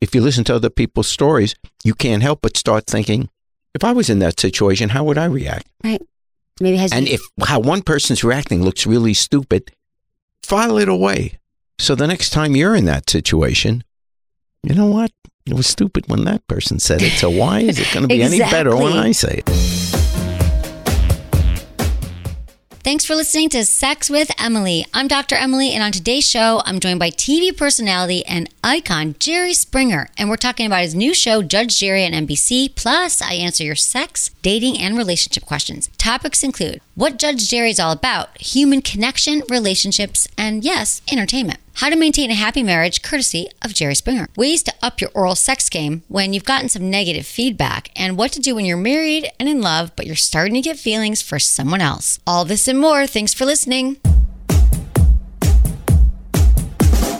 if you listen to other people's stories, you can't help but start thinking, if I was in that situation, how would I react? Right. Maybe has And if how one person's reacting looks really stupid, file it away. So the next time you're in that situation, you know what? It was stupid when that person said it. So why is it going to be any better when I say it? Thanks for listening to Sex with Emily. I'm Dr. Emily, and on today's show, I'm joined by TV personality and icon Jerry Springer. And we're talking about his new show, Judge Jerry on NBC. Plus, I answer your sex, dating, and relationship questions. Topics include what Judge Jerry is all about, human connection, relationships, and yes, entertainment. How to maintain a happy marriage, courtesy of Jerry Springer. Ways to up your oral sex game when you've gotten some negative feedback, and what to do when you're married and in love, but you're starting to get feelings for someone else. All this and more. Thanks for listening.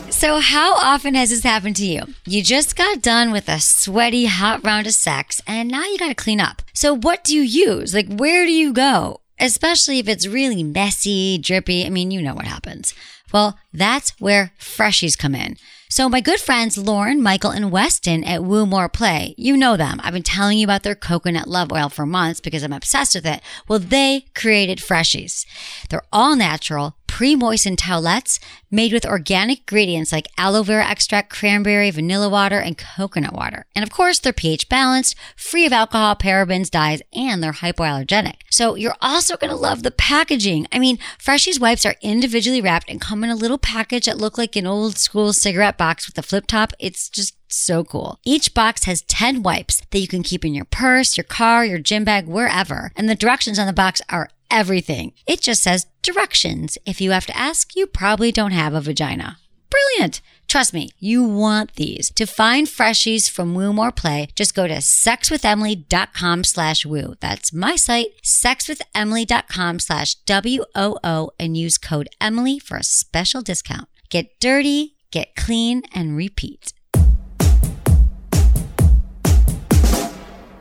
So, how often has this happened to you? You just got done with a sweaty, hot round of sex, and now you got to clean up. So, what do you use? Like, where do you go? Especially if it's really messy, drippy. I mean, you know what happens. Well, that's where freshies come in. So, my good friends Lauren, Michael, and Weston at Woo More Play, you know them. I've been telling you about their coconut love oil for months because I'm obsessed with it. Well, they created freshies. They're all natural, pre moistened towelettes made with organic ingredients like aloe vera extract, cranberry, vanilla water, and coconut water. And of course, they're pH balanced, free of alcohol, parabens, dyes, and they're hypoallergenic. So you're also going to love the packaging. I mean, Freshies wipes are individually wrapped and come in a little package that look like an old school cigarette box with a flip top. It's just so cool. Each box has 10 wipes that you can keep in your purse, your car, your gym bag, wherever. And the directions on the box are everything. It just says directions. If you have to ask, you probably don't have a vagina. Brilliant. Trust me, you want these. To find freshies from Woo More Play, just go to sexwithemily.com slash woo. That's my site, sexwithemily.com slash W-O-O and use code Emily for a special discount. Get dirty, get clean, and repeat.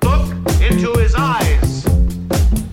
Look into his eyes.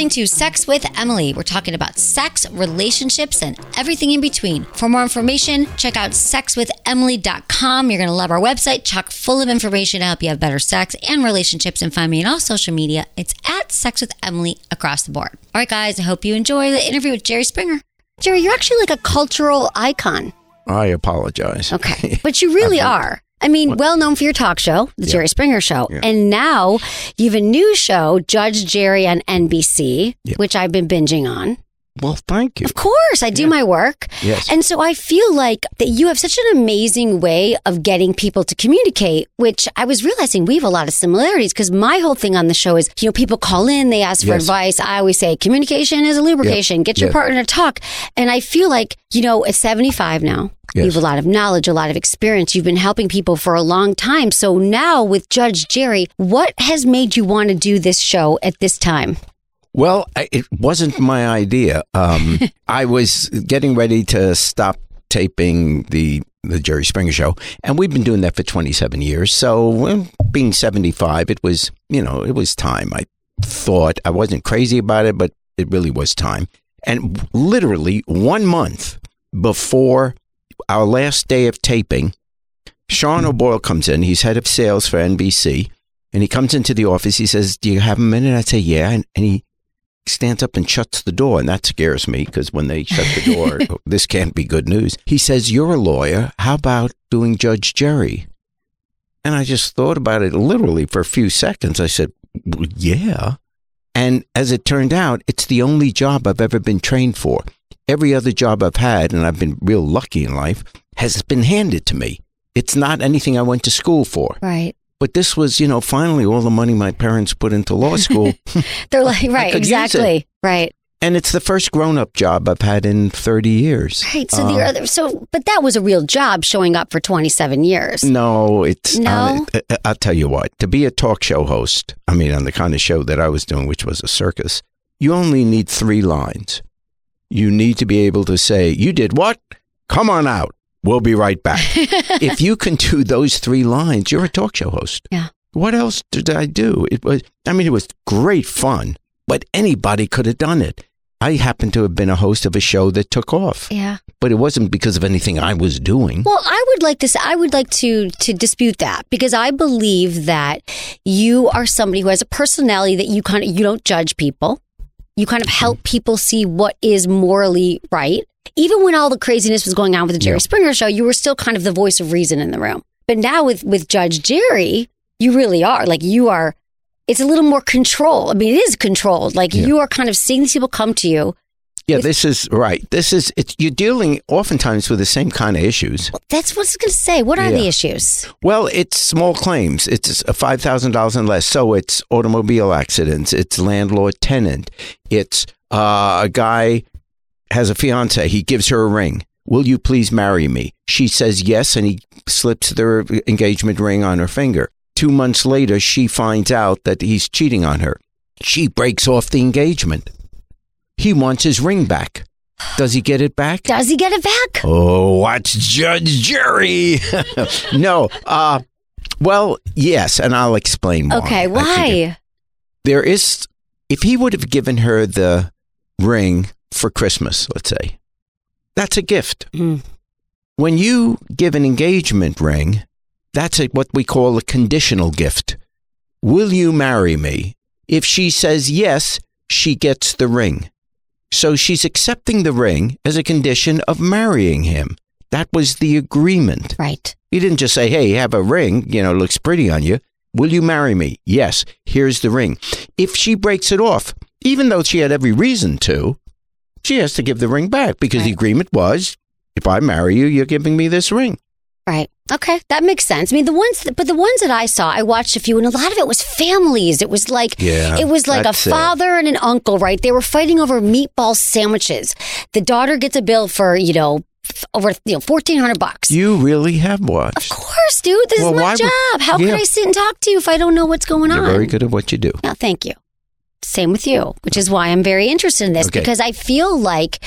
Listening to Sex with Emily. We're talking about sex, relationships, and everything in between. For more information, check out sexwithemily.com. You're going to love our website, chock full of information to help you have better sex and relationships. And find me on all social media. It's at Sex with Emily across the board. All right, guys, I hope you enjoy the interview with Jerry Springer. Jerry, you're actually like a cultural icon. I apologize. Okay. But you really are. I mean, well known for your talk show, The Jerry Springer Show. And now you have a new show, Judge Jerry on NBC, Yeah. which I've been binging on. Well, thank you. Of course, I do my work. Yes. And so I feel like that you have such an amazing way of getting people to communicate, which I was realizing we have a lot of similarities because my whole thing on the show is, you know, people call in, they ask for Yes. advice. I always say communication is a lubrication. Get your Yeah. partner to talk. And I feel like, you know, at 75 now, you Yes. have a lot of knowledge, a lot of experience. You've been helping people for a long time. So now with Judge Jerry, what has made you want to do this show at this time? Well, it wasn't my idea. Um, I was getting ready to stop taping the the Jerry Springer show, and we've been doing that for 27 years. So, being 75, it was you know it was time. I thought I wasn't crazy about it, but it really was time. And literally one month before our last day of taping, Sean mm-hmm. O'Boyle comes in. He's head of sales for NBC. And he comes into the office. He says, Do you have a minute? I say, Yeah. And, and he stands up and shuts the door. And that scares me because when they shut the door, this can't be good news. He says, You're a lawyer. How about doing Judge Jerry? And I just thought about it literally for a few seconds. I said, well, Yeah. And as it turned out, it's the only job I've ever been trained for. Every other job I've had, and I've been real lucky in life, has been handed to me. It's not anything I went to school for. Right. But this was, you know, finally all the money my parents put into law school. They're like, right, could use it. exactly. Right. And it's the first grown up job I've had in 30 years. Right. So Uh, the other, so, but that was a real job showing up for 27 years. No, it's No? uh, uh, I'll tell you what. To be a talk show host, I mean, on the kind of show that I was doing, which was a circus, you only need three lines. You need to be able to say, "You did what? Come on out. We'll be right back." if you can do those three lines, you're a talk show host. Yeah. What else did I do? It was. I mean, it was great fun, but anybody could have done it. I happened to have been a host of a show that took off, Yeah. but it wasn't because of anything I was doing. Well, I would like to. Say, I would like to to dispute that because I believe that you are somebody who has a personality that you kind of you don't judge people. You kind of help people see what is morally right. Even when all the craziness was going on with the Jerry Yeah. Springer show, you were still kind of the voice of reason in the room. But now with with Judge Jerry, you really are like you are. It's a little more control. I mean, it is controlled. Like Yeah. you are kind of seeing these people come to you. Yeah, this is right. This is it's you're dealing oftentimes with the same kind of issues. That's what I was going to say. What are the issues? Well, it's small claims. It's five thousand dollars and less. So it's automobile accidents. It's landlord tenant. It's uh, a guy has a fiance. He gives her a ring. Will you please marry me? She says yes, and he slips their engagement ring on her finger. Two months later, she finds out that he's cheating on her. She breaks off the engagement. He wants his ring back. Does he get it back? Does he get it back? Oh, watch Judge Jerry. no. Uh, well, yes, and I'll explain why. Okay, it- why? there is, if he would have given her the ring for Christmas, let's say, that's a gift. Mm. When you give an engagement ring, that's a, what we call a conditional gift. Will you marry me? If she says yes, she gets the ring. So she's accepting the ring as a condition of marrying him. That was the agreement. Right. He didn't just say, hey, have a ring, you know, looks pretty on you. Will you marry me? Yes, here's the ring. If she breaks it off, even though she had every reason to, she has to give the ring back because the agreement was if I marry you, you're giving me this ring. Right. Okay, that makes sense. I mean, the ones, that, but the ones that I saw, I watched a few, and a lot of it was families. It was like, Yeah, it was like a that's it. father and an uncle, right? They were fighting over meatball sandwiches. The daughter gets a bill for, you know, over you know fourteen hundred bucks. You really have watched, of course, dude. This Well, is my why would- job. How Yeah. can I sit and talk to you if I don't know what's going You're on? very good at what you do. No, thank you. Same with you, which is why I'm very interested in this Okay. because I feel like,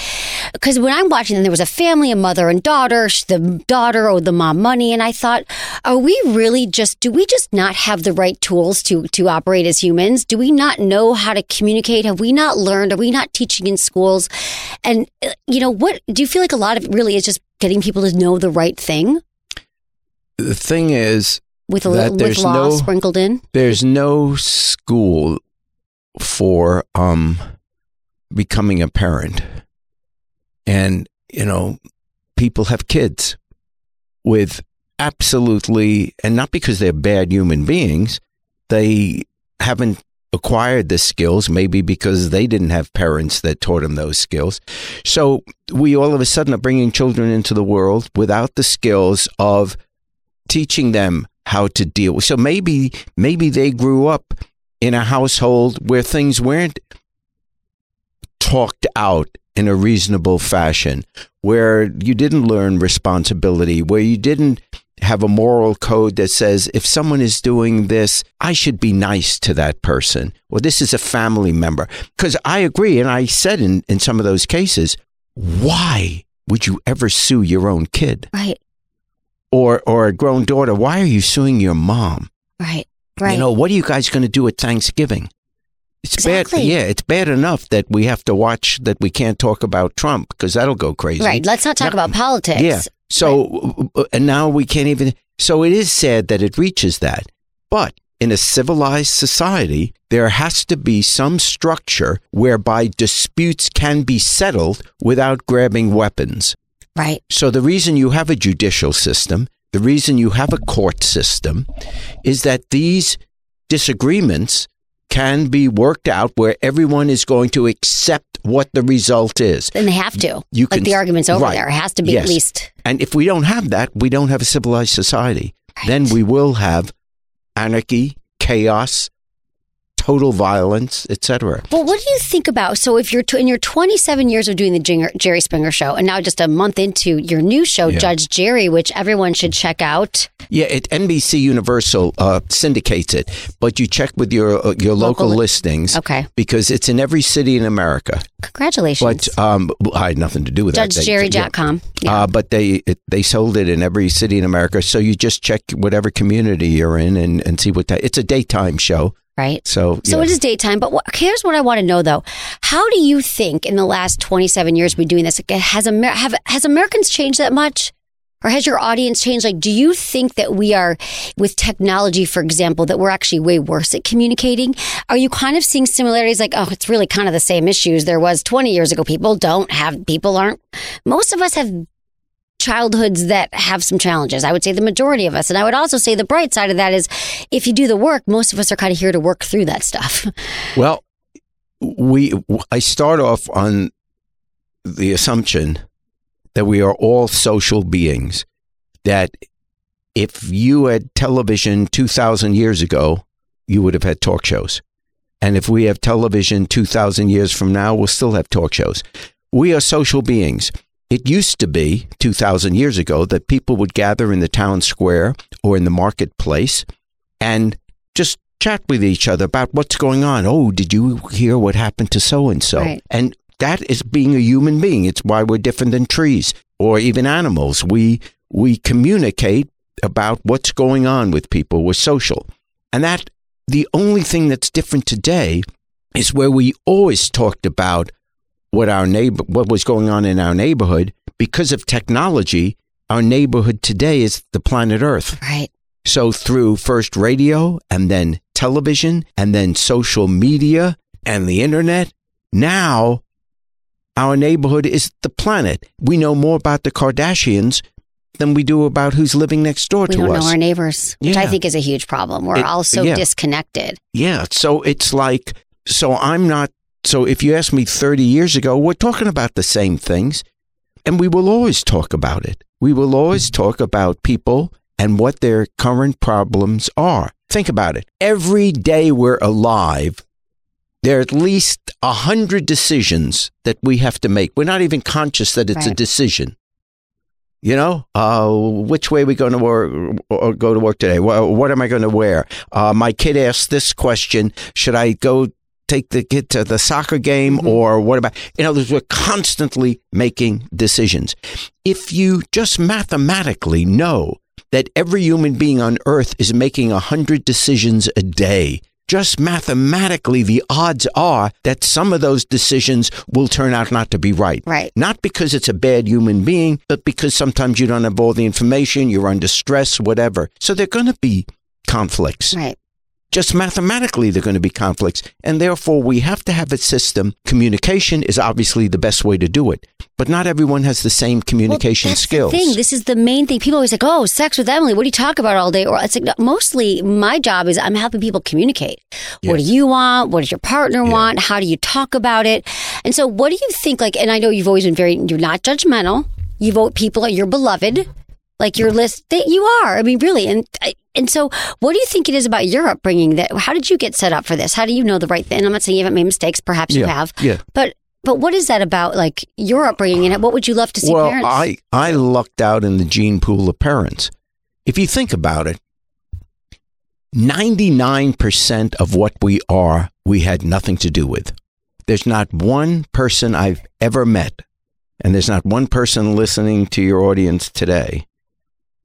because when I'm watching, them, there was a family, a mother and daughter. The daughter owed the mom money, and I thought, are we really just? Do we just not have the right tools to to operate as humans? Do we not know how to communicate? Have we not learned? Are we not teaching in schools? And uh, you know, what do you feel like a lot of it really is just getting people to know the right thing The thing is, with a little with law no- sprinkled in? there's no school for um becoming a parent and you know people have kids with absolutely and not because they're bad human beings they haven't acquired the skills maybe because they didn't have parents that taught them those skills so we all of a sudden are bringing children into the world without the skills of teaching them how to deal. So maybe maybe they grew up in a household where things weren't talked out in a reasonable fashion, where you didn't learn responsibility, where you didn't have a moral code that says if someone is doing this, I should be nice to that person. Or this is a family member. Because I agree, and I said in, in some of those cases, why would you ever sue your own kid? Right, or or a grown daughter, why are you suing your mom? right, right. You know, what are you guys going to do at Thanksgiving? It's Exactly. bad. Yeah, it's bad enough that we have to watch that we can't talk about Trump because that'll go crazy. right. Let's not talk No, about politics. Yeah. So uh, and now we can't even. So it is sad that it reaches that. But in a civilized society, there has to be some structure whereby disputes can be settled without grabbing weapons. Right. So the reason you have a judicial system, the reason you have a court system, is that these disagreements can be worked out where everyone is going to accept what the result is. And they have to. You like can- the argument's over right. there. It has to be Yes. at least. And if we don't have that, we don't have a civilized society. Then we will have anarchy, chaos, total violence, etc. Well, what do you think about? So, if you're t- in your 27 years of doing the Jerry Springer show, and now just a month into your new show, Yeah. Judge Jerry, which everyone should check out. Yeah, it, NBC Universal uh, syndicates it, but you check with your uh, your local, Local li- listings, Okay. because it's in every city in America. Congratulations. But um, I had nothing to do with that. They- JudgeJerry.com. Yeah. Uh, but they it, they sold it in every city in America, so you just check whatever community you're in and, and see what that. It's a daytime show, right. so So yeah. it is daytime, but what, here's what I want to know though: How do you think in the last 27 years we've been doing this like, has Amer- have has Americans changed that much, or has your audience changed? Like, do you think that we are with technology, for example, that we're actually way worse at communicating? Are you kind of seeing similarities? Like, oh, it's really kind of the same issues there was 20 years ago. People don't have people aren't. Most of us have childhoods that have some challenges. I would say the majority of us. And I would also say the bright side of that is if you do the work, most of us are kind of here to work through that stuff. Well, we I start off on the assumption that we are all social beings. That if you had television 2,000 years ago, you would have had talk shows. And if we have television 2,000 years from now, we'll still have talk shows. We are social beings. It used to be 2,000 years ago that people would gather in the town square or in the marketplace and just chat with each other about what's going on. Oh, did you hear what happened to so and so? And that is being a human being. It's why we're different than trees or even animals. We we communicate about what's going on with people. We're social. And that the only thing that's different today is where we always talked about what our neighbor what was going on in our neighborhood because of technology. Our neighborhood today is the planet Earth. Right. So through first radio and then television and then social media and the internet, now our neighborhood is the planet. We know more about the Kardashians than we do about who's living next door to us. We to don't us. know our neighbors, which I think is a huge problem. We're It- all so yeah. disconnected. Yeah. So it's like, so I'm not, so if you asked me 30 years ago, we're talking about the same things and we will always talk about it. We will always talk about people and what their current problems are. Think about it. Every day we're alive, there are at least a hundred decisions that we have to make. We're not even conscious that it's a decision. You know, uh, which way we going to work or go to work today? What, what am I going to wear? Uh, my kid asked this question: Should I go take the kid to the soccer game, mm-hmm. or what about? In other words, we're constantly making decisions. If you just mathematically know that every human being on Earth is making a hundred decisions a day. Just mathematically, the odds are that some of those decisions will turn out not to be right. Right. Not because it's a bad human being, but because sometimes you don't have all the information, you're under stress, whatever. So there are going to be conflicts. Right. Just mathematically, there are going to be conflicts. And therefore, we have to have a system. Communication is obviously the best way to do it, but not everyone has the same communication well, that's skills. The thing. This is the main thing. People always like, "Oh, sex with Emily. What do you talk about all day?" Or it's like no, mostly my job is I'm helping people communicate. What do you want? What does your partner want? How do you talk about it? And so, what do you think? Like, and I know you've always been very. You're not judgmental. You vote people. You're beloved. Like your list, that you are. I mean, really. And and so, what do you think it is about your upbringing? That how did you get set up for this? How do you know the right thing? And I'm not saying you haven't made mistakes. Perhaps you have. yeah. But but what is that about? Like your upbringing, and what would you love to see well, parents? I, I lucked out in the gene pool of parents. If you think about it, 99% of what we are, we had nothing to do with. There's not one person I've ever met, and there's not one person listening to your audience today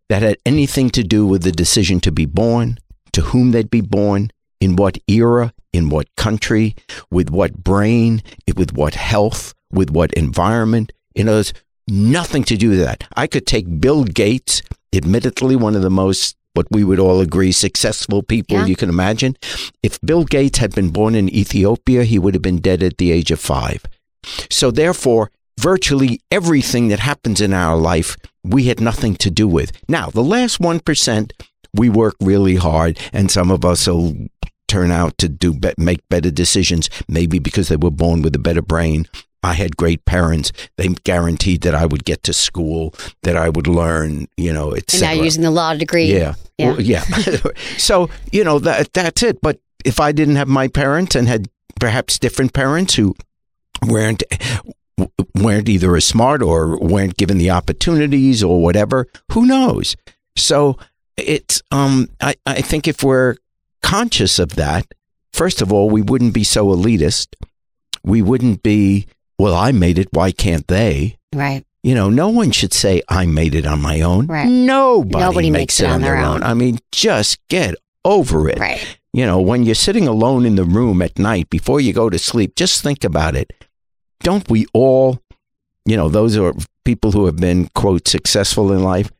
that had anything to do with the decision to be born, to whom they'd be born, in what era, in what country, with what brain, with what health, with what environment. In other words, nothing to do with that. I could take Bill Gates, admittedly one of the most, what we would all agree, successful people Yeah. you can imagine. If Bill Gates had been born in Ethiopia, he would have been dead at the age of five. So therefore, virtually everything that happens in our life, we had nothing to do with. Now, the last 1%, we work really hard, and some of us will turn out to do make better decisions, maybe because they were born with a better brain. I had great parents. They guaranteed that I would get to school, that I would learn, you know, and etc. now you're using the law degree. Yeah. Yeah. Well, yeah. so, you know, that that's it. But if I didn't have my parents and had perhaps different parents who weren't weren't either as smart or weren't given the opportunities or whatever, who knows? So it's um I, I think if we're conscious of that, first of all, we wouldn't be so elitist. We wouldn't be, well, I made it, why can't they? Right. You know, no one should say I made it on my own. Right. Nobody, Nobody makes, it on their own. I mean, just get over it. Right. You know, when you're sitting alone in the room at night before you go to sleep, just think about it. Don't we all, you know, those are people who have been, quote, successful in life.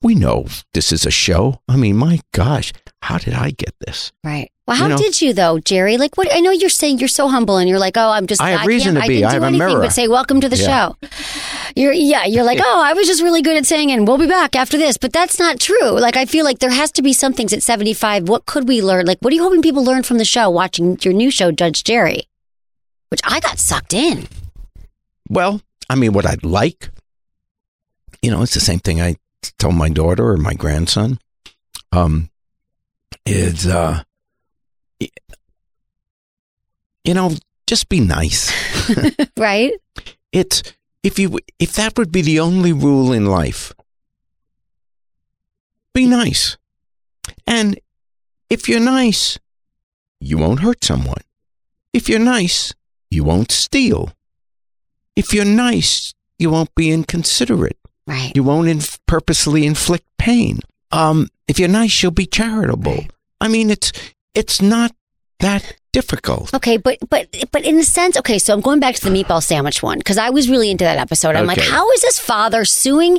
We know this is a show. I mean, my gosh, how did I get this? Right. Well, how You know- did you though, Jerry? Like, what? I know you're saying you're so humble, and you're like, oh, I'm just. I have can't- reason to I be. didn't I do have a anything. But say, welcome to the Yeah. show. You're, yeah, you're like, oh, I was just really good at saying, and we'll be back after this. But that's not true. Like, I feel like there has to be some things at 75. What could we learn? Like, what are you hoping people learn from the show? Watching your new show, Judge Jerry, which I got sucked in. Well, I mean, what I'd like, you know, it's the same thing I told my daughter or my grandson. Um, is uh, you know, just be nice. Right. It's if you if that would be the only rule in life, be nice. And if you're nice, you won't hurt someone. If you're nice, you won't steal. If you're nice, you won't be inconsiderate. Right. You won't inf- purposely inflict pain. Um, if you're nice, you'll be charitable. I mean, it's it's not that difficult. Okay, but but but in a sense, okay. So I'm going back to the meatball sandwich one because I was really into that episode. I'm like, how is this father suing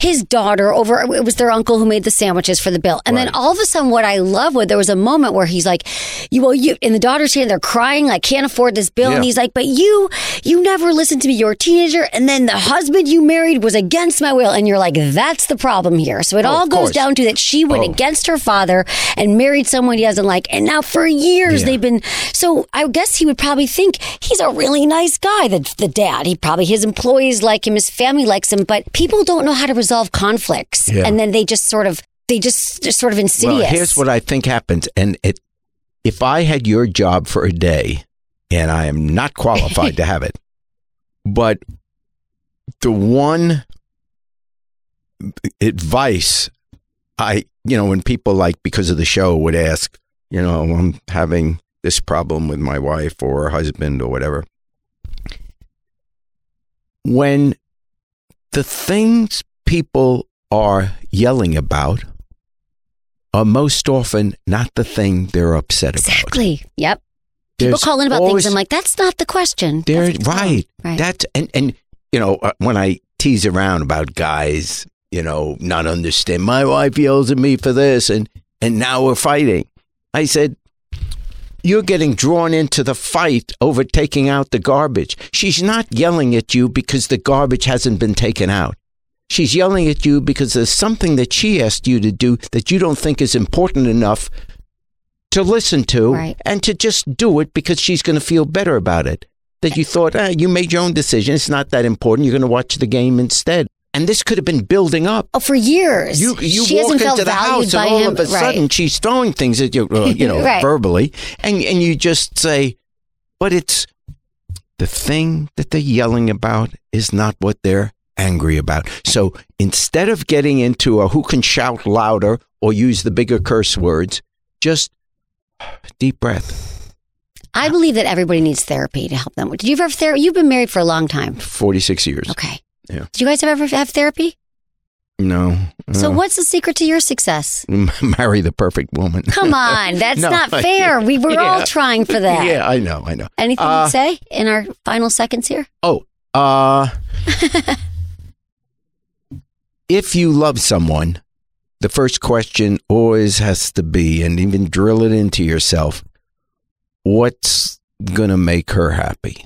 his daughter over? It was their uncle who made the sandwiches for the bill, and then all of a sudden, what I love was there was a moment where he's like, "You well, you," and the daughter's here, they're crying, like, can't afford this bill, and he's like, "But you, you never listened to me. You're a teenager, and then the husband you married was against my will, and you're like, that's the problem here. So it Oh, all goes course. down to that she went Oh. against her father and married someone he doesn't like, and now for years Yeah. they've been. So I guess he would probably think he's a really nice guy. The the dad, he probably his employees like him, his family likes him, but people don't know how to resolve conflicts, Yeah. and then they just sort of they just just sort of insidious. Well, here's what I think happens, and it, if I had your job for a day, and I am not qualified to have it, but the one advice I, you know, when people like because of the show would ask, you know, I'm having this problem with my wife or husband or whatever. When the things people are yelling about are most often not the thing they're upset about. exactly. Yep. People There's call in about always- things. I'm like, that's not the question. They're right. Right. That's and and you know uh, when I tease around about guys, you know, not understand. My wife yells at me for this, and and now we're fighting. I said, you're getting drawn into the fight over taking out the garbage. She's not yelling at you because the garbage hasn't been taken out. She's yelling at you because there's something that she asked you to do that you don't think is important enough to listen to Right. and to just do it because she's going to feel better about it. That you thought, ah, you made your own decision. It's not that important. You're going to watch the game instead. And this could have been building up. Oh, for years. You you she walk into the house and all him. of a sudden right. she's throwing things at you, uh, you know, Right. verbally, and and you just say, but it's the thing that they're yelling about is not what they're angry about. So instead of getting into a who can shout louder or use the bigger curse words, just deep breath. I believe that everybody needs therapy to help them. Did you ever have therapy? You've been married for a long time. Forty six years. Okay. Yeah. Did you guys ever have therapy? No. So no. what's the secret to your success? Marry the perfect woman. Come on, that's No, not fair. We were all trying for that. yeah, I know, I know. Anything Uh, you'd say in our final seconds here? Oh, uh, if you love someone, the first question always has to be, and even drill it into yourself, what's going to make her happy?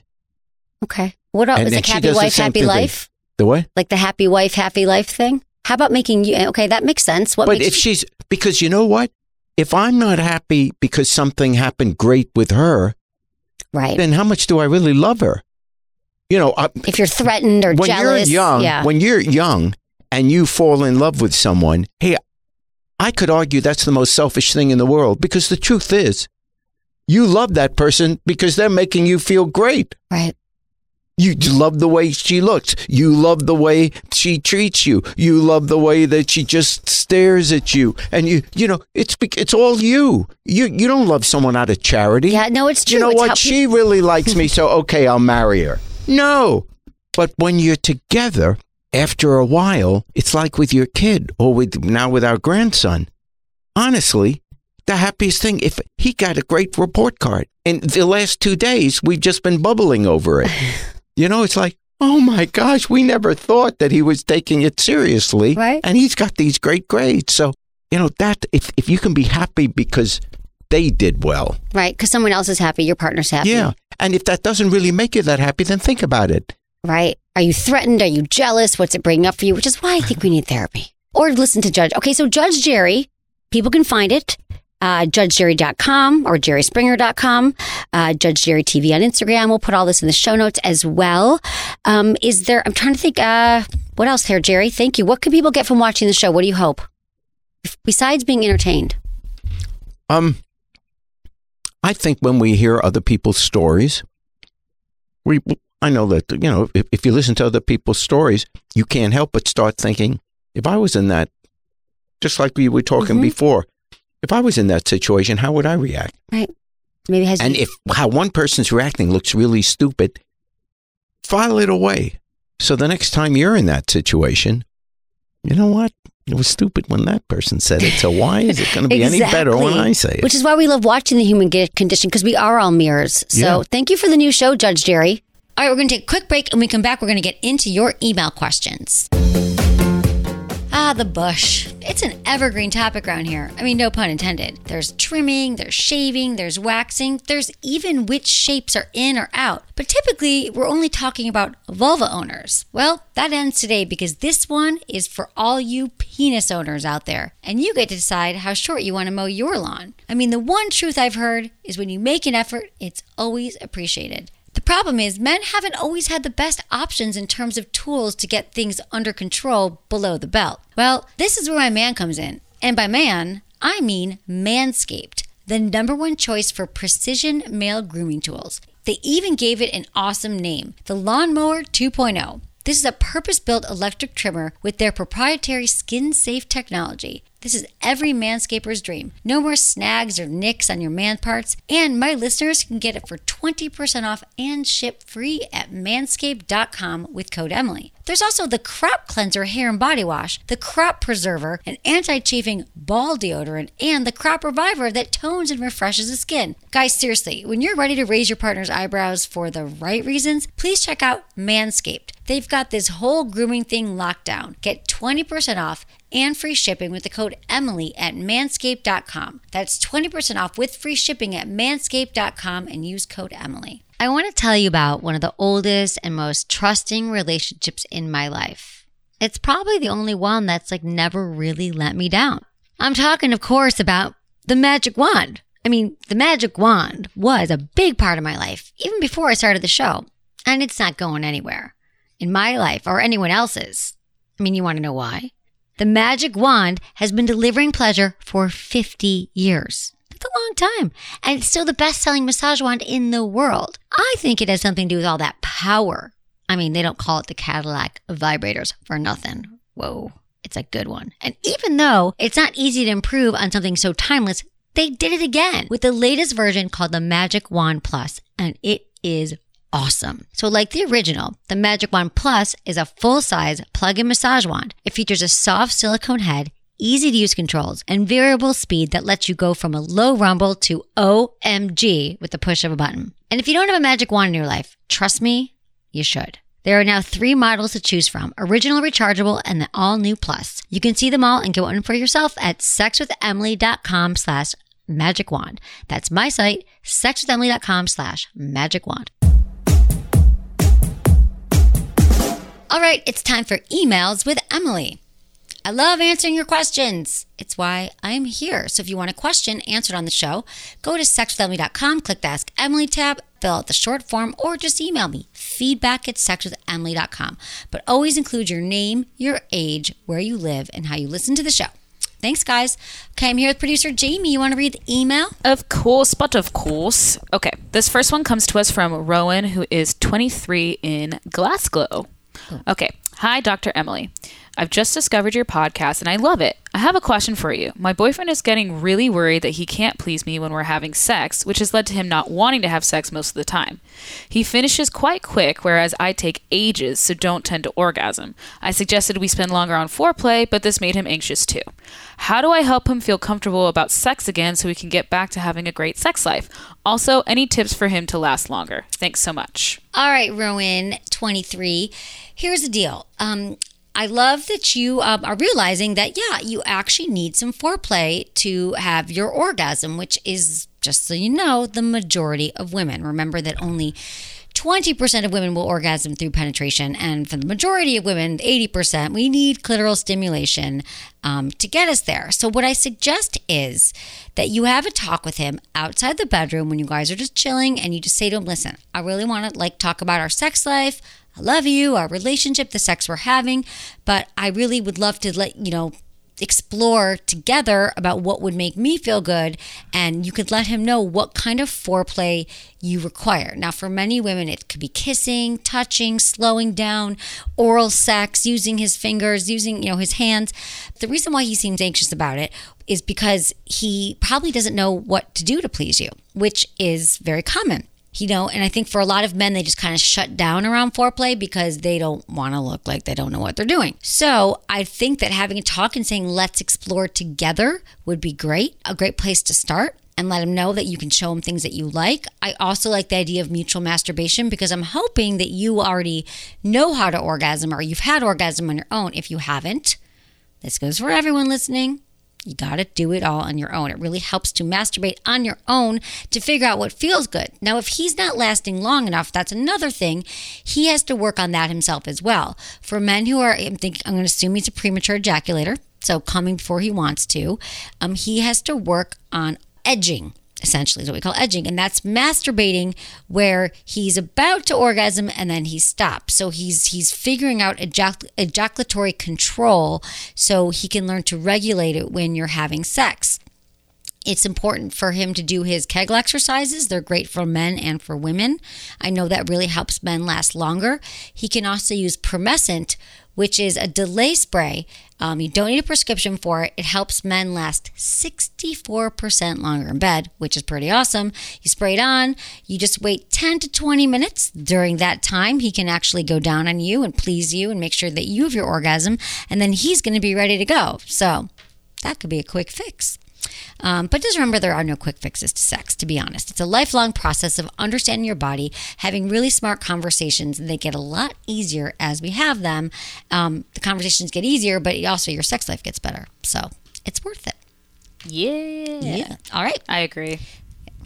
Okay. What else? Is it happy wife, happy life? The what? Like the happy wife, happy life thing? How about making you? Okay, that makes sense. What but if she's, because you know what? If I'm not happy because something happened great with her, right? then how much do I really love her? You know, I, If you're threatened or when jealous, you're young, yeah. when you're young and you fall in love with someone, hey, I could argue that's the most selfish thing in the world because the truth is, You love that person because they're making you feel great. Right. You love the way she looks. You love the way she treats you. You love the way that she just stares at you. And you, you know, it's it's all you. You you don't love someone out of charity. Yeah, no, it's true. You know It's what? pe- She really likes me, so okay, I'll marry her. No. But when you're together, after a while, it's like with your kid or with now with our grandson. Honestly, the happiest thing if he got a great report card. And the last two days, we've just been bubbling over it. you know, it's like, oh my gosh, we never thought that he was taking it seriously. Right. And he's got these great grades. So, you know, that if, if you can be happy because they did well. Right. Because someone else is happy, your partner's happy. Yeah. And if that doesn't really make you that happy, then think about it. Right. Are you threatened? Are you jealous? What's it bringing up for you? Which is why I think we need therapy. Or listen to Judge. Okay, so Judge Jerry, people can find it. Uh, JudgeJerry.com or JerrySpringer.com. Uh, Judge Jerry TV on Instagram. We'll put all this in the show notes as well. Um, is there, I'm trying to think, uh, what else here, Jerry? Thank you. What can people get from watching the show? What do you hope? Besides being entertained. Um, I think when we hear other people's stories, we I know that you know if, if you listen to other people's stories, you can't help but start thinking, if I was in that, just like we were talking Mhm. before, if I was in that situation, how would I react? Right. Maybe has And if how one person's reacting looks really stupid, file it away. So the next time you're in that situation, you know what? It was stupid when that person said it. So why is it going to be any better when I say it? Which is why we love watching the human condition because we are all mirrors. So Yeah. thank you for the new show, Judge Jerry. All right, we're going to take a quick break and when we come back. We're going to get into your email questions. Ah, the bush. It's an evergreen topic around here. I mean, no pun intended. There's trimming, there's shaving, there's waxing, there's even which shapes are in or out. But typically, we're only talking about vulva owners. Well, that ends today because this one is for all you penis owners out there. And you get to decide how short you want to mow your lawn. I mean, the one truth I've heard is when you make an effort, it's always appreciated. Problem is, men haven't always had the best options in terms of tools to get things under control below the belt. Well, this is where my man comes in. And by man, I mean Manscaped, the number one choice for precision male grooming tools. They even gave it an awesome name the Lawnmower 2.0. This is a purpose built electric trimmer with their proprietary skin safe technology. This is every manscaper's dream. No more snags or nicks on your man parts, and my listeners can get it for 20% off and ship free at manscaped.com with code Emily. There's also the Crop Cleanser Hair and Body Wash, the Crop Preserver, an anti chafing ball deodorant, and the Crop Reviver that tones and refreshes the skin. Guys, seriously, when you're ready to raise your partner's eyebrows for the right reasons, please check out Manscaped. They've got this whole grooming thing locked down. Get 20% off and free shipping with the code Emily at manscaped.com. That's 20% off with free shipping at manscaped.com and use code Emily. I want to tell you about one of the oldest and most trusting relationships in my life. It's probably the only one that's like never really let me down. I'm talking, of course, about the magic wand. I mean, the magic wand was a big part of my life, even before I started the show. And it's not going anywhere in my life or anyone else's. I mean, you want to know why? The magic wand has been delivering pleasure for 50 years. That's a long time. And it's still the best selling massage wand in the world. I think it has something to do with all that power. I mean, they don't call it the Cadillac vibrators for nothing. Whoa, it's a good one. And even though it's not easy to improve on something so timeless, they did it again with the latest version called the Magic Wand Plus, and it is awesome. So, like the original, the Magic Wand Plus is a full size plug in massage wand. It features a soft silicone head, easy to use controls, and variable speed that lets you go from a low rumble to OMG with the push of a button. And if you don't have a magic wand in your life, trust me, you should. There are now three models to choose from original rechargeable and the all new plus. You can see them all and get one for yourself at sexwithemily.com slash magic wand. That's my site, sexwithemily.com slash magic wand. All right, it's time for emails with Emily. I love answering your questions. It's why I'm here. So if you want a question answered on the show, go to sexwithemily.com, click the Ask Emily tab, fill out the short form, or just email me feedback at sexwithemily.com. But always include your name, your age, where you live, and how you listen to the show. Thanks, guys. Okay, I'm here with producer Jamie. You want to read the email? Of course, but of course. Okay, this first one comes to us from Rowan, who is 23 in Glasgow. Okay, hi, Dr. Emily. I've just discovered your podcast and I love it. I have a question for you. My boyfriend is getting really worried that he can't please me when we're having sex, which has led to him not wanting to have sex most of the time. He finishes quite quick, whereas I take ages, so don't tend to orgasm. I suggested we spend longer on foreplay, but this made him anxious too. How do I help him feel comfortable about sex again so we can get back to having a great sex life? Also, any tips for him to last longer? Thanks so much. All right, Rowan, 23. Here's the deal. Um, I love that you um, are realizing that, yeah, you actually need some foreplay to have your orgasm, which is, just so you know, the majority of women. Remember that only 20% of women will orgasm through penetration. And for the majority of women, 80%, we need clitoral stimulation um, to get us there. So, what I suggest is that you have a talk with him outside the bedroom when you guys are just chilling and you just say to him, listen, I really want to like talk about our sex life. I love you, our relationship, the sex we're having, but I really would love to let you know explore together about what would make me feel good and you could let him know what kind of foreplay you require. Now for many women it could be kissing, touching, slowing down, oral sex, using his fingers, using, you know, his hands. The reason why he seems anxious about it is because he probably doesn't know what to do to please you, which is very common you know, and I think for a lot of men, they just kind of shut down around foreplay because they don't want to look like they don't know what they're doing. So I think that having a talk and saying, let's explore together would be great, a great place to start. And let him know that you can show him things that you like. I also like the idea of mutual masturbation because I'm hoping that you already know how to orgasm or you've had orgasm on your own. If you haven't, this goes for everyone listening. You got to do it all on your own. It really helps to masturbate on your own to figure out what feels good. Now, if he's not lasting long enough, that's another thing. He has to work on that himself as well. For men who are, I'm thinking, I'm going to assume he's a premature ejaculator, so coming before he wants to, um, he has to work on edging essentially is what we call edging and that's masturbating where he's about to orgasm and then he stops. So he's he's figuring out ejac- ejaculatory control so he can learn to regulate it when you're having sex it's important for him to do his Kegel exercises. They're great for men and for women. I know that really helps men last longer. He can also use Promescent, which is a delay spray. Um, you don't need a prescription for it. It helps men last 64% longer in bed, which is pretty awesome. You spray it on, you just wait 10 to 20 minutes. During that time, he can actually go down on you and please you and make sure that you have your orgasm, and then he's going to be ready to go. So that could be a quick fix. Um, but just remember, there are no quick fixes to sex, to be honest. It's a lifelong process of understanding your body, having really smart conversations, and they get a lot easier as we have them. Um, the conversations get easier, but also your sex life gets better. So it's worth it. Yeah. Yeah. All right. I agree.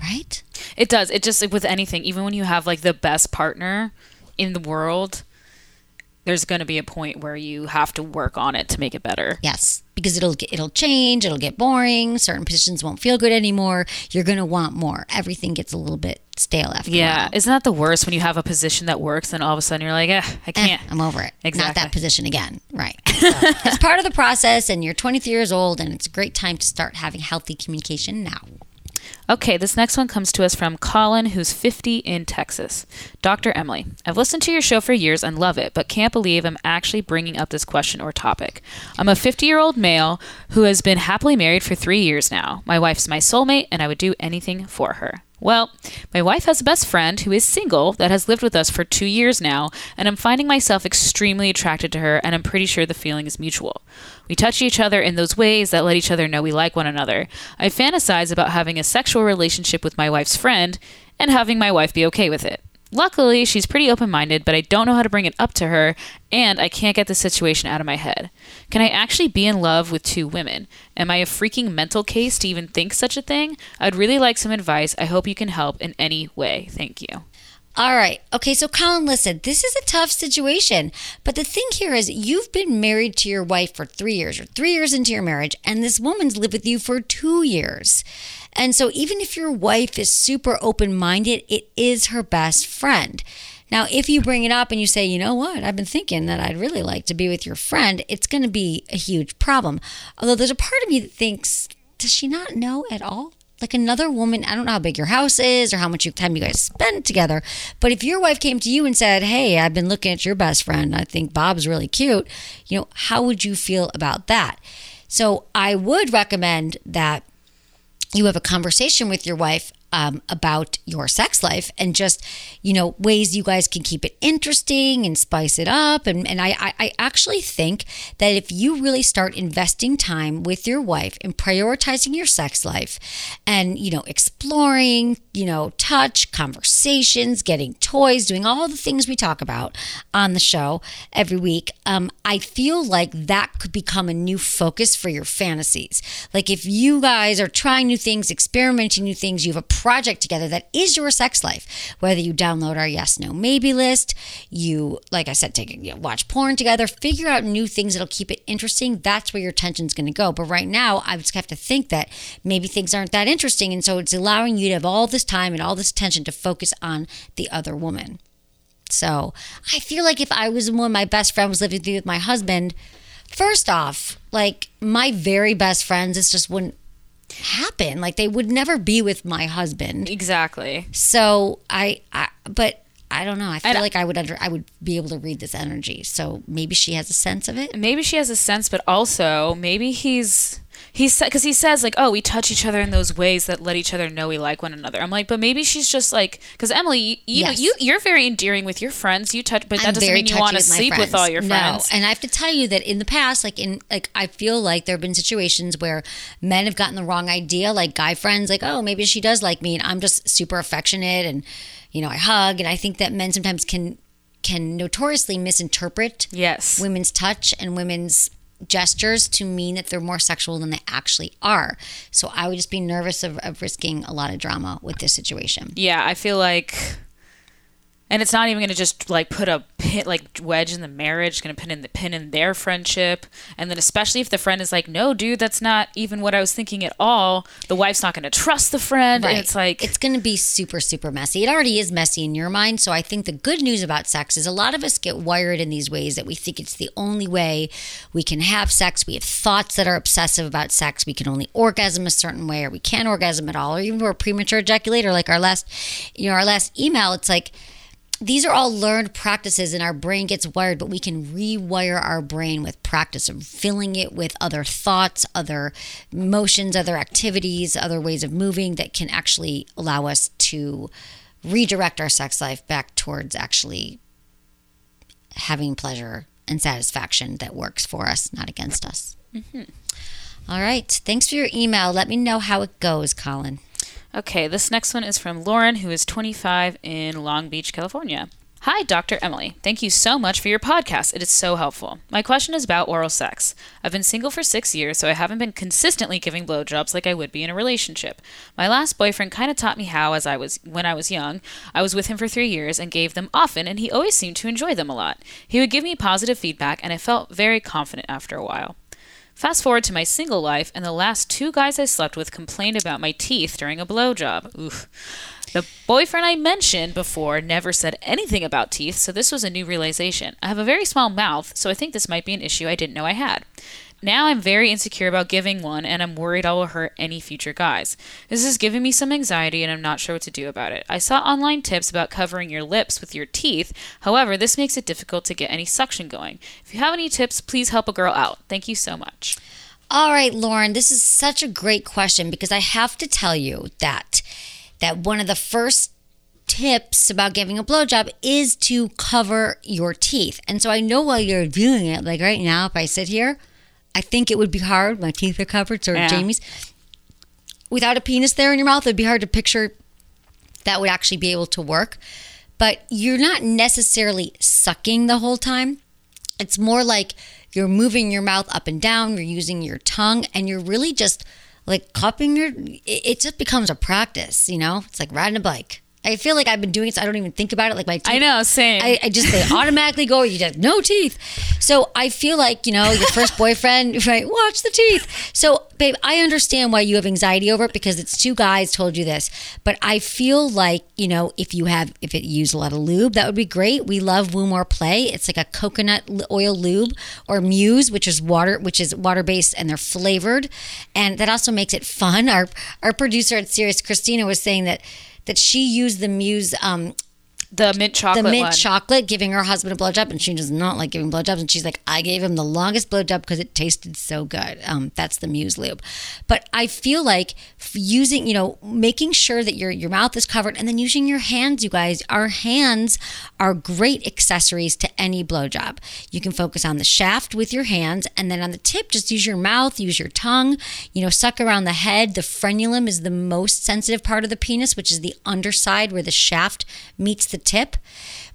Right? It does. It just like with anything, even when you have like the best partner in the world, there's going to be a point where you have to work on it to make it better. Yes, because it'll get, it'll change, it'll get boring, certain positions won't feel good anymore. You're going to want more. Everything gets a little bit stale after Yeah, isn't that the worst when you have a position that works and all of a sudden you're like, eh, I can't. Eh, I'm over it. Exactly. Not that position again. Right. So, it's part of the process, and you're 23 years old, and it's a great time to start having healthy communication now. Okay, this next one comes to us from Colin, who's 50 in Texas. Dr. Emily, I've listened to your show for years and love it, but can't believe I'm actually bringing up this question or topic. I'm a 50 year old male who has been happily married for three years now. My wife's my soulmate, and I would do anything for her. Well, my wife has a best friend who is single that has lived with us for two years now, and I'm finding myself extremely attracted to her, and I'm pretty sure the feeling is mutual. We touch each other in those ways that let each other know we like one another. I fantasize about having a sexual relationship with my wife's friend and having my wife be okay with it. Luckily, she's pretty open minded, but I don't know how to bring it up to her, and I can't get the situation out of my head. Can I actually be in love with two women? Am I a freaking mental case to even think such a thing? I'd really like some advice. I hope you can help in any way. Thank you. All right. Okay. So, Colin, listen, this is a tough situation. But the thing here is, you've been married to your wife for three years, or three years into your marriage, and this woman's lived with you for two years. And so, even if your wife is super open minded, it is her best friend. Now, if you bring it up and you say, you know what, I've been thinking that I'd really like to be with your friend, it's going to be a huge problem. Although there's a part of me that thinks, does she not know at all? Like another woman, I don't know how big your house is or how much time you guys spend together, but if your wife came to you and said, Hey, I've been looking at your best friend, I think Bob's really cute, you know, how would you feel about that? So I would recommend that you have a conversation with your wife um, about your sex life and just you know ways you guys can keep it interesting and spice it up. And, and I, I, actually think that if you really start investing time with your wife and prioritizing your sex life and you know exploring you know touch conversations getting toys doing all the things we talk about on the show every week um, i feel like that could become a new focus for your fantasies. Like if you guys are trying new things experimenting new things you have a project together that is your sex life. Whether you download our yes, no, maybe list, you, like I said, take you know, watch porn together, figure out new things that'll keep it interesting. That's where your attention's going to go. But right now, I just have to think that maybe things aren't that interesting, and so it's allowing you to have all this time and all this attention to focus on the other woman. So I feel like if I was one, my best friend was living with my husband. First off, like my very best friends, this just wouldn't happen. Like they would never be with my husband. Exactly. So I, I but I don't know. I feel And- like I would under I would be able to read this energy. So maybe she has a sense of it. Maybe she has a sense, but also maybe he's he's because he says like, oh, we touch each other in those ways that let each other know we like one another. I'm like, but maybe she's just like, because Emily, you, Yes. you you're very endearing with your friends. You touch, but that I'm doesn't mean you want to sleep with all your friends No, friends. and I have to tell you that in the past, like in like I feel like there have been situations where men have gotten the wrong idea, like guy friends, like oh maybe she does like me, and I'm just super affectionate, and you know I hug, and I think that men sometimes can can notoriously misinterpret yes. women's touch and women's gestures to mean that they're more sexual than they actually are. So I would just be nervous of, of risking a lot of drama with this situation. Yeah, I feel like, and it's not even going to just like put a pin, like wedge in the marriage. It's going to pin in the pin in their friendship, and then especially if the friend is like, "No, dude, that's not even what I was thinking at all." The wife's not going to trust the friend, and it's like it's going to be super super messy. It already is messy in your mind. So I think the good news about sex is a lot of us get wired in these ways that we think it's the only way we can have sex. We have thoughts that are obsessive about sex. We can only orgasm a certain way, or we can't orgasm at all, or even we're a premature ejaculator. Like our last, you know, our last email. It's like these are all learned practices and our brain gets wired but we can rewire our brain with practice of filling it with other thoughts other motions other activities other ways of moving that can actually allow us to redirect our sex life back towards actually having pleasure and satisfaction that works for us not against us. Mm-hmm. All right. Thanks for your email. Let me know how it goes colin Okay, this next one is from Lauren, who is 25 in Long Beach, California. Hi, Dr. Emily. Thank you so much for your podcast. It is so helpful. My question is about oral sex. I've been single for six years, so I haven't been consistently giving blowjobs like I would be in a relationship. My last boyfriend kind of taught me how as I was when I was young. I was with him for three years and gave them often, and he always seemed to enjoy them a lot. He would give me positive feedback, and I felt very confident after a while. Fast forward to my single life, and the last two guys I slept with complained about my teeth during a blowjob. Oof. The boyfriend I mentioned before never said anything about teeth, so this was a new realization. I have a very small mouth, so I think this might be an issue I didn't know I had. Now I'm very insecure about giving one, and I'm worried I will hurt any future guys. This is giving me some anxiety, and I'm not sure what to do about it. I saw online tips about covering your lips with your teeth. However, this makes it difficult to get any suction going. If you have any tips, please help a girl out. Thank you so much. All right, Lauren, this is such a great question because I have to tell you that that one of the first tips about giving a blowjob is to cover your teeth. And so I know while you're doing it, like right now, if I sit here, I think it would be hard. My teeth are covered, so Yeah. Jamie's. Without a penis there in your mouth, it'd be hard to picture that would actually be able to work. But you're not necessarily sucking the whole time. It's more like you're moving your mouth up and down, you're using your tongue, and you're really just like cupping your. It, it just becomes a practice, you know? It's like riding a bike. I feel like I've been doing it, so I don't even think about it. Like my teeth, I know, same. I, I just they automatically go. You just no teeth. So I feel like you know your first boyfriend, right? Watch the teeth. So babe, I understand why you have anxiety over it because it's two guys told you this. But I feel like you know if you have if it used a lot of lube, that would be great. We love Woo More Play. It's like a coconut oil lube or Muse, which is water, which is water based, and they're flavored, and that also makes it fun. Our our producer at Sirius, Christina, was saying that that she used the Muse um, the mint chocolate the mint one. chocolate, giving her husband a blowjob, and she does not like giving blowjobs. And she's like, I gave him the longest blowjob because it tasted so good. Um, that's the Muse lube. But I feel like using, you know, making sure that your your mouth is covered, and then using your hands. You guys, our hands are great accessories to any blowjob. You can focus on the shaft with your hands, and then on the tip, just use your mouth, use your tongue. You know, suck around the head. The frenulum is the most sensitive part of the penis, which is the underside where the shaft meets the tip.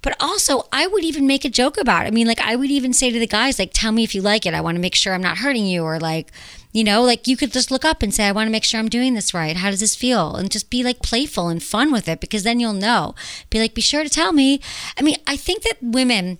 But also, I would even make a joke about it. I mean, like, I would even say to the guys, like, tell me if you like it. I want to make sure I'm not hurting you. Or, like, you know, like you could just look up and say, I want to make sure I'm doing this right. How does this feel? And just be like playful and fun with it because then you'll know. Be like, be sure to tell me. I mean, I think that women,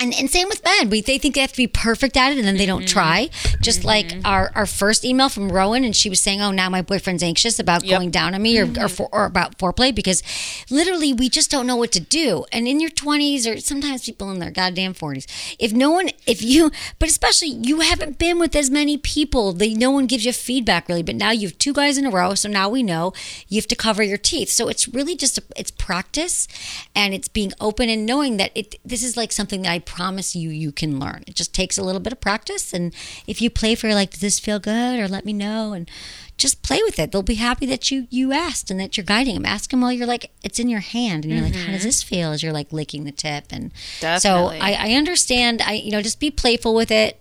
and, and same with men. We they think they have to be perfect at it, and then they don't mm-hmm. try. Just mm-hmm. like our, our first email from Rowan, and she was saying, "Oh, now my boyfriend's anxious about going down on me or or, mm-hmm. for, or about foreplay because literally we just don't know what to do." And in your twenties, or sometimes people in their goddamn forties, if no one, if you, but especially you haven't been with as many people, they no one gives you feedback really. But now you have two guys in a row, so now we know you have to cover your teeth. So it's really just a, it's practice, and it's being open and knowing that it this is like something that I promise you you can learn. It just takes a little bit of practice, and if you play for like, does this feel good, or let me know, and just play with it. They'll be happy that you you asked and that you're guiding them. Ask them while you're like, it's in your hand, and you're like, how does this feel? As you're like licking the tip, and Definitely. so I, I understand. I you know just be playful with it,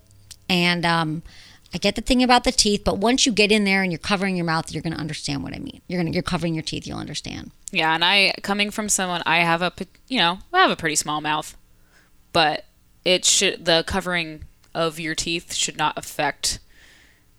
and um. I get the thing about the teeth, but once you get in there and you're covering your mouth, you're going to understand what I mean. You're going to you're covering your teeth, you'll understand. Yeah, and I coming from someone I have a you know I have a pretty small mouth, but it should the covering of your teeth should not affect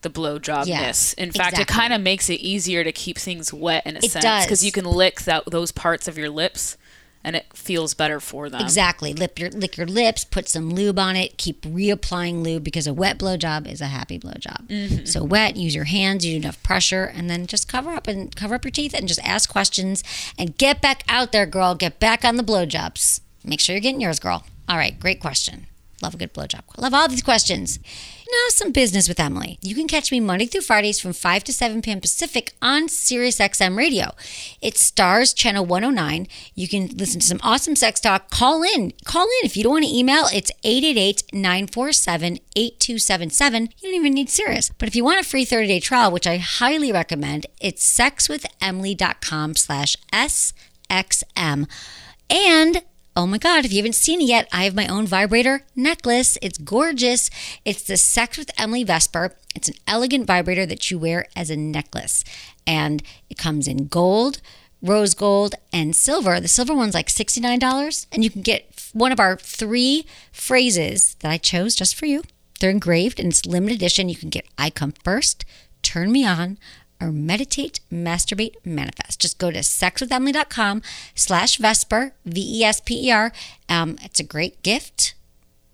the blowjobness. Yes, in fact, it kind of makes it easier to keep things wet in a It sense because you can lick that those parts of your lips, and it feels better for them. Exactly. Lip your lick your lips, put some lube on it, keep reapplying lube because a wet blowjob is a happy blowjob. Mm-hmm. So wet, use your hands, use enough pressure, and then just cover up and cover up your teeth and just ask questions and get back out there, girl. Get back on the blowjobs. Make sure you're getting yours, girl. All right, great question. Love a good blowjob. Love all these questions. Now, some business with Emily. You can catch me Monday through Fridays from 5 to 7 p.m. Pacific on SiriusXM Radio. It stars Channel 109. You can listen to some awesome sex talk. Call in. Call in. If you don't want to email, it's 888 947 8277. You don't even need Sirius. But if you want a free 30 day trial, which I highly recommend, it's sexwithemily.com slash SXM. And Oh my God, if you haven't seen it yet, I have my own vibrator necklace. It's gorgeous. It's the Sex with Emily Vesper. It's an elegant vibrator that you wear as a necklace. And it comes in gold, rose gold, and silver. The silver one's like $69. And you can get one of our three phrases that I chose just for you. They're engraved and it's limited edition. You can get I Come First, Turn Me On, or meditate, masturbate, manifest. Just go to sexwithemily.com slash Vesper, V E S P E R. Um, it's a great gift.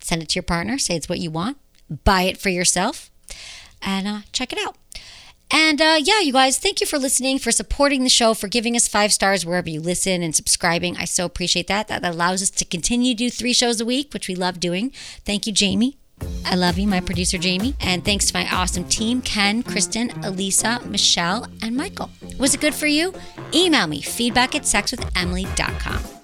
Send it to your partner, say it's what you want, buy it for yourself, and uh, check it out. And uh, yeah, you guys, thank you for listening, for supporting the show, for giving us five stars wherever you listen and subscribing. I so appreciate that. That allows us to continue to do three shows a week, which we love doing. Thank you, Jamie. I love you, my producer Jamie. And thanks to my awesome team Ken, Kristen, Elisa, Michelle, and Michael. Was it good for you? Email me feedback at sexwithemily.com.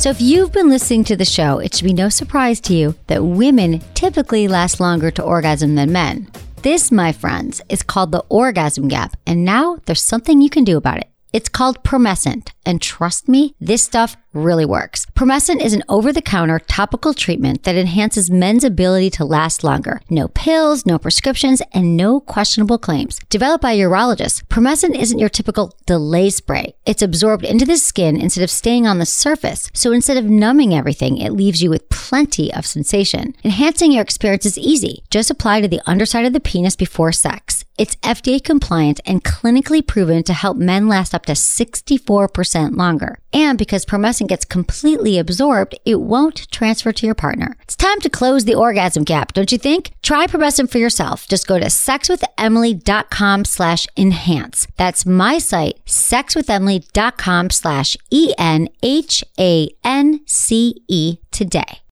So, if you've been listening to the show, it should be no surprise to you that women typically last longer to orgasm than men. This, my friends, is called the orgasm gap, and now there's something you can do about it. It's called Promescent, and trust me, this stuff really works. Promescent is an over the counter topical treatment that enhances men's ability to last longer. No pills, no prescriptions, and no questionable claims. Developed by a urologist, Promescent isn't your typical delay spray. It's absorbed into the skin instead of staying on the surface. So instead of numbing everything, it leaves you with plenty of sensation. Enhancing your experience is easy. Just apply to the underside of the penis before sex. It's FDA compliant and clinically proven to help men last up to 64% longer. And because Promescent gets completely absorbed, it won't transfer to your partner. It's time to close the orgasm gap, don't you think? Try Promescent for yourself. Just go to sexwithemily.com slash enhance. That's my site, sexwithemily.com slash E-N-H-A-N-C-E today.